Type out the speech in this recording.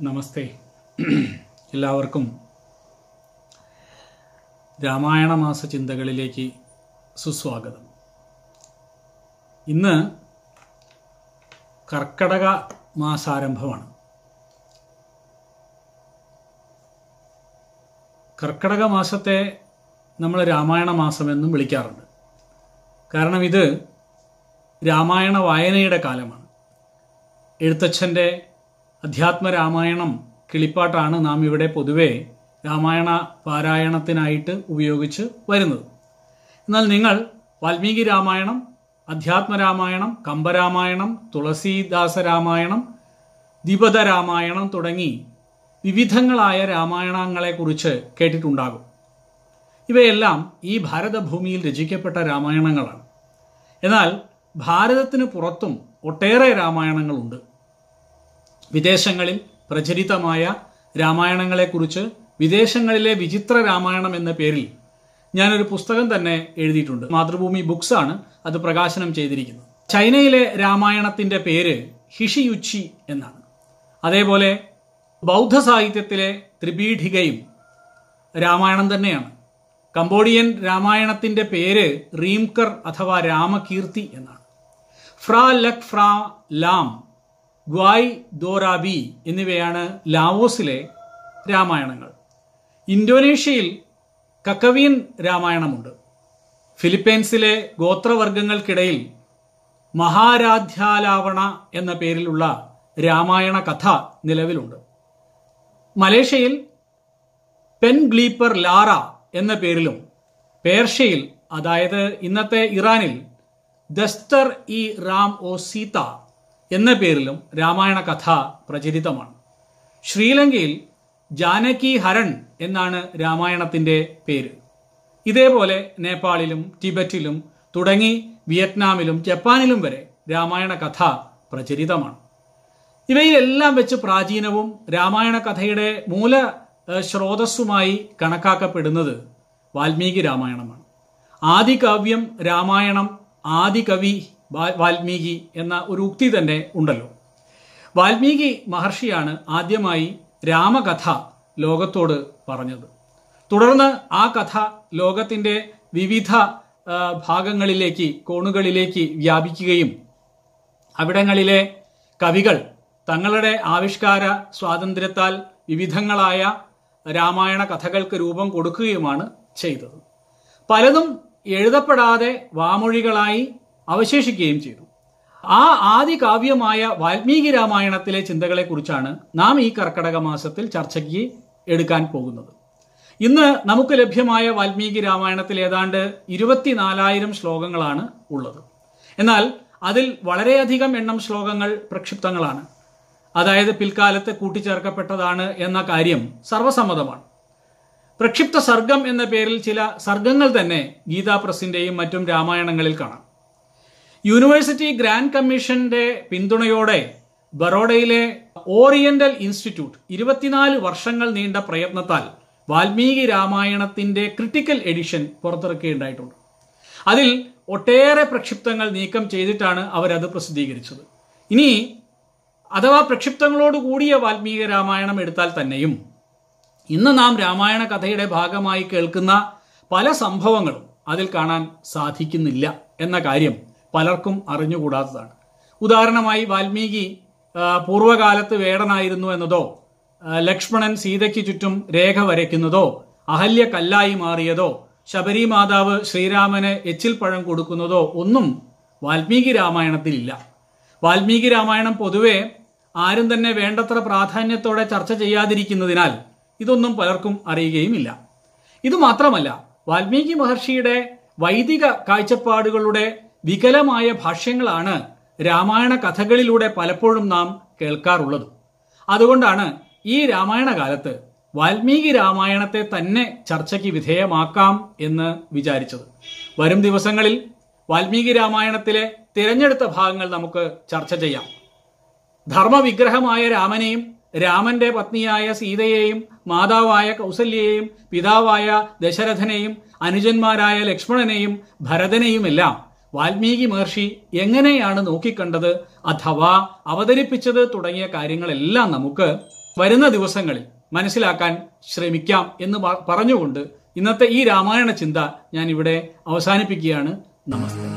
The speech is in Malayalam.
നമസ്തേ. എല്ലാവർക്കും രാമായണ മാസ ചിന്തകളിലേക്ക് സുസ്വാഗതം. ഇന്ന് കർക്കടക മാസാരംഭമാണ്. കർക്കടക മാസത്തെ നമ്മൾ രാമായണ മാസമെന്നും വിളിക്കാറുണ്ട്. കാരണം ഇത് രാമായണ വായനയുടെ കാലമാണ്. എഴുത്തച്ഛന്റെ അധ്യാത്മ രാമായണം കിളിപ്പാട്ടാണ് നാം ഇവിടെ പൊതുവെ രാമായണ പാരായണത്തിനായിട്ട് ഉപയോഗിച്ച് വരുന്നത്. എന്നാൽ നിങ്ങൾ വാൽമീകി രാമായണം അധ്യാത്മ രാമായണം കമ്പരാമായണം തുളസീദാസ രാമായണം ദ്വിപദ രാമായണം തുടങ്ങി വിവിധങ്ങളായ രാമായണങ്ങളെക്കുറിച്ച് കേട്ടിട്ടുണ്ടാകും. ഇവയെല്ലാം ഈ ഭാരതഭൂമിയിൽ രചിക്കപ്പെട്ട രാമായണങ്ങളാണ്. എന്നാൽ ഭാരതത്തിന് പുറത്തും ഒട്ടേറെ രാമായണങ്ങളുണ്ട്. വിദേശങ്ങളിൽ പ്രചരിതമായ രാമായണങ്ങളെക്കുറിച്ച് വിദേശങ്ങളിലെ വിചിത്ര രാമായണം എന്ന പേരിൽ ഞാനൊരു പുസ്തകം തന്നെ എഴുതിയിട്ടുണ്ട്. മാതൃഭൂമി ബുക്സ് ആണ് അത് പ്രകാശനം ചെയ്തിരിക്കുന്നത്. ചൈനയിലെ രാമായണത്തിന്റെ പേര് ഹിഷിയുച്ചി എന്നാണ്. അതേപോലെ ബൗദ്ധ സാഹിത്യത്തിലെ ത്രിപീഠികയും രാമായണം തന്നെയാണ്. കംബോഡിയൻ രാമായണത്തിന്റെ പേര് റീംകർ അഥവാ രാമകീർത്തി എന്നാണ്. ഫ്രാ ലക് ഫ്രാ ലാം ഗ്വായ് ദോറാബി എന്നിവയാണ് ലാവോസിലെ രാമായണങ്ങൾ. ഇന്തോനേഷ്യയിൽ കക്കവീൻ രാമായണമുണ്ട്. ഫിലിപ്പൈൻസിലെ ഗോത്രവർഗങ്ങൾക്കിടയിൽ മഹാരാധ്യാലാവണ എന്ന പേരിലുള്ള രാമായണ കഥ നിലവിലുണ്ട്. മലേഷ്യയിൽ പെൻ ഗ്ലീപ്പർ ലാറ എന്ന പേരിലും പേർഷ്യയിൽ അതായത് ഇന്നത്തെ ഇറാനിൽ ദസ്തർ ഇ റാം ഓ സീത എന്ന പേരിലും രാമായണ കഥ പ്രചരിതമാണ്. ശ്രീലങ്കയിൽ ജാനകി ഹരൺ എന്നാണ് രാമായണത്തിന്റെ പേര്. ഇതേപോലെ നേപ്പാളിലും ടിബറ്റിലും തുടങ്ങി വിയറ്റ്നാമിലും ജപ്പാനിലും വരെ രാമായണ കഥ പ്രചരിതമാണ്. ഇവയിലെല്ലാം വെച്ച് പ്രാചീനവും രാമായണ കഥയുടെ മൂല സ്രോതസ്സുമായി കണക്കാക്കപ്പെടുന്നത് വാൽമീകി രാമായണമാണ്. ആദികാവ്യം രാമായണം ആദികവി വാൽമീകി എന്ന ഒരു ഉക്തി തന്നെ ഉണ്ടല്ലോ. വാൽമീകി മഹർഷിയാണ് ആദ്യമായി രാമകഥ ലോകത്തോട് പറഞ്ഞത്. തുടർന്ന് ആ കഥ ലോകത്തിന്റെ വിവിധ ഭാഗങ്ങളിലേക്ക് കോണുകളിലേക്ക് വ്യാപിക്കുകയും അവിടങ്ങളിലെ കവികൾ തങ്ങളുടെ ആവിഷ്കാര സ്വാതന്ത്ര്യത്താൽ വിവിധങ്ങളായ രാമായണ കഥകൾക്ക് രൂപം കൊടുക്കുകയുമാണ് ചെയ്തത്. പലതും എഴുതപ്പെടാതെ വാമൊഴികളായി അവശേഷിക്കുകയും ചെയ്തു. ആ ആദി കാവ്യമായ വാൽമീകി രാമായണത്തിലെ ചിന്തകളെക്കുറിച്ചാണ് നാം ഈ കർക്കടക മാസത്തിൽ ചർച്ചയ്ക്ക് എടുക്കാൻ പോകുന്നത്. ഇന്ന് നമുക്ക് ലഭ്യമായ വാൽമീകി രാമായണത്തിൽ ഏതാണ്ട് ഇരുപത്തിനാലായിരം ശ്ലോകങ്ങളാണ് ഉള്ളത്. എന്നാൽ അതിൽ വളരെയധികം എണ്ണം ശ്ലോകങ്ങൾ പ്രക്ഷിപ്തങ്ങളാണ് അതായത് പിൽക്കാലത്ത് കൂട്ടിച്ചേർക്കപ്പെട്ടതാണ് എന്ന കാര്യം സർവസമ്മതമാണ്. പ്രക്ഷിപ്ത സർഗം എന്ന പേരിൽ ചില സർഗങ്ങൾ തന്നെ ഗീതാ പ്രസിന്റെയും മറ്റും രാമായണങ്ങളിൽ കാണാം. യൂണിവേഴ്സിറ്റി ഗ്രാൻഡ് കമ്മീഷന്റെ പിന്തുണയോടെ ബറോഡയിലെ ഓറിയന്റൽ ഇൻസ്റ്റിറ്റ്യൂട്ട് ഇരുപത്തിനാല് വർഷങ്ങൾ നീണ്ട പ്രയത്നത്താൽ വാൽമീകി രാമായണത്തിന്റെ ക്രിട്ടിക്കൽ എഡിഷൻ പുറത്തിറക്കുകയുണ്ടായിട്ടുണ്ട്. അതിൽ ഒട്ടേറെ പ്രക്ഷിപ്തങ്ങൾ നീക്കം ചെയ്തിട്ടാണ് അവരത് പ്രസിദ്ധീകരിച്ചത്. ഇനി അഥവാ പ്രക്ഷിപ്തങ്ങളോട് കൂടിയ വാൽമീകി രാമായണം എടുത്താൽ തന്നെയും ഇന്ന് നാം രാമായണ കഥയുടെ ഭാഗമായി കേൾക്കുന്ന പല സംഭവങ്ങളും അതിൽ കാണാൻ സാധിക്കുന്നില്ല എന്ന കാര്യം പലർക്കും അറിഞ്ഞുകൂടാത്തതാണ്. ഉദാഹരണമായി വാൽമീകി പൂർവകാലത്ത് വേടനായിരുന്നു എന്നതോ ലക്ഷ്മണൻ സീതയ്ക്ക് ചുറ്റും രേഖ വരയ്ക്കുന്നതോ അഹല്യ കല്ലായി മാറിയതോ ശബരി മാതാവ് ശ്രീരാമന് എച്ചിൽ പഴം കൊടുക്കുന്നതോ ഒന്നും വാൽമീകി രാമായണത്തിലില്ല വാൽമീകി രാമായണം പൊതുവെ ആരും തന്നെ വേണ്ടത്ര പ്രാധാന്യത്തോടെ ചർച്ച ചെയ്യാതിരിക്കുന്നതിനാൽ ഇതൊന്നും പലർക്കും അറിയുകയുമില്ല. ഇത് മാത്രമല്ല വാൽമീകി മഹർഷിയുടെ വൈദിക കാഴ്ചപ്പാടുകളുടെ വികലമായ ഭാഷ്യങ്ങളാണ് രാമായണ കഥകളിലൂടെ പലപ്പോഴും നാം കേൾക്കാറുള്ളത്. അതുകൊണ്ടാണ് ഈ രാമായണ കാലത്ത് വാൽമീകി രാമായണത്തെ തന്നെ ചർച്ചയ്ക്ക് വിധേയമാക്കാം എന്ന് വിചാരിച്ചത്. വരും ദിവസങ്ങളിൽ വാൽമീകി രാമായണത്തിലെ തിരഞ്ഞെടുത്ത ഭാഗങ്ങൾ നമുക്ക് ചർച്ച ചെയ്യാം. ധർമ്മവിഗ്രഹമായ രാമനെയും രാമന്റെ പത്നിയായ സീതയെയും മാതാവായ കൗസല്യയെയും പിതാവായ ദശരഥനെയും അനുജന്മാരായ ലക്ഷ്മണനെയും ഭരതനെയുമെല്ലാം വാൽമീകി മഹർഷി എങ്ങനെയാണ് നോക്കിക്കണ്ടത് അഥവാ അവതരിപ്പിച്ചത് തുടങ്ങിയ കാര്യങ്ങളെല്ലാം നമുക്ക് വരുന്ന ദിവസങ്ങളിൽ മനസ്സിലാക്കാൻ ശ്രമിക്കാം എന്ന് പറഞ്ഞുകൊണ്ട് ഇന്നത്തെ ഈ രാമായണ ചിന്ത ഞാൻ ഇവിടെ അവസാനിപ്പിക്കുകയാണ്. നമസ്തേ.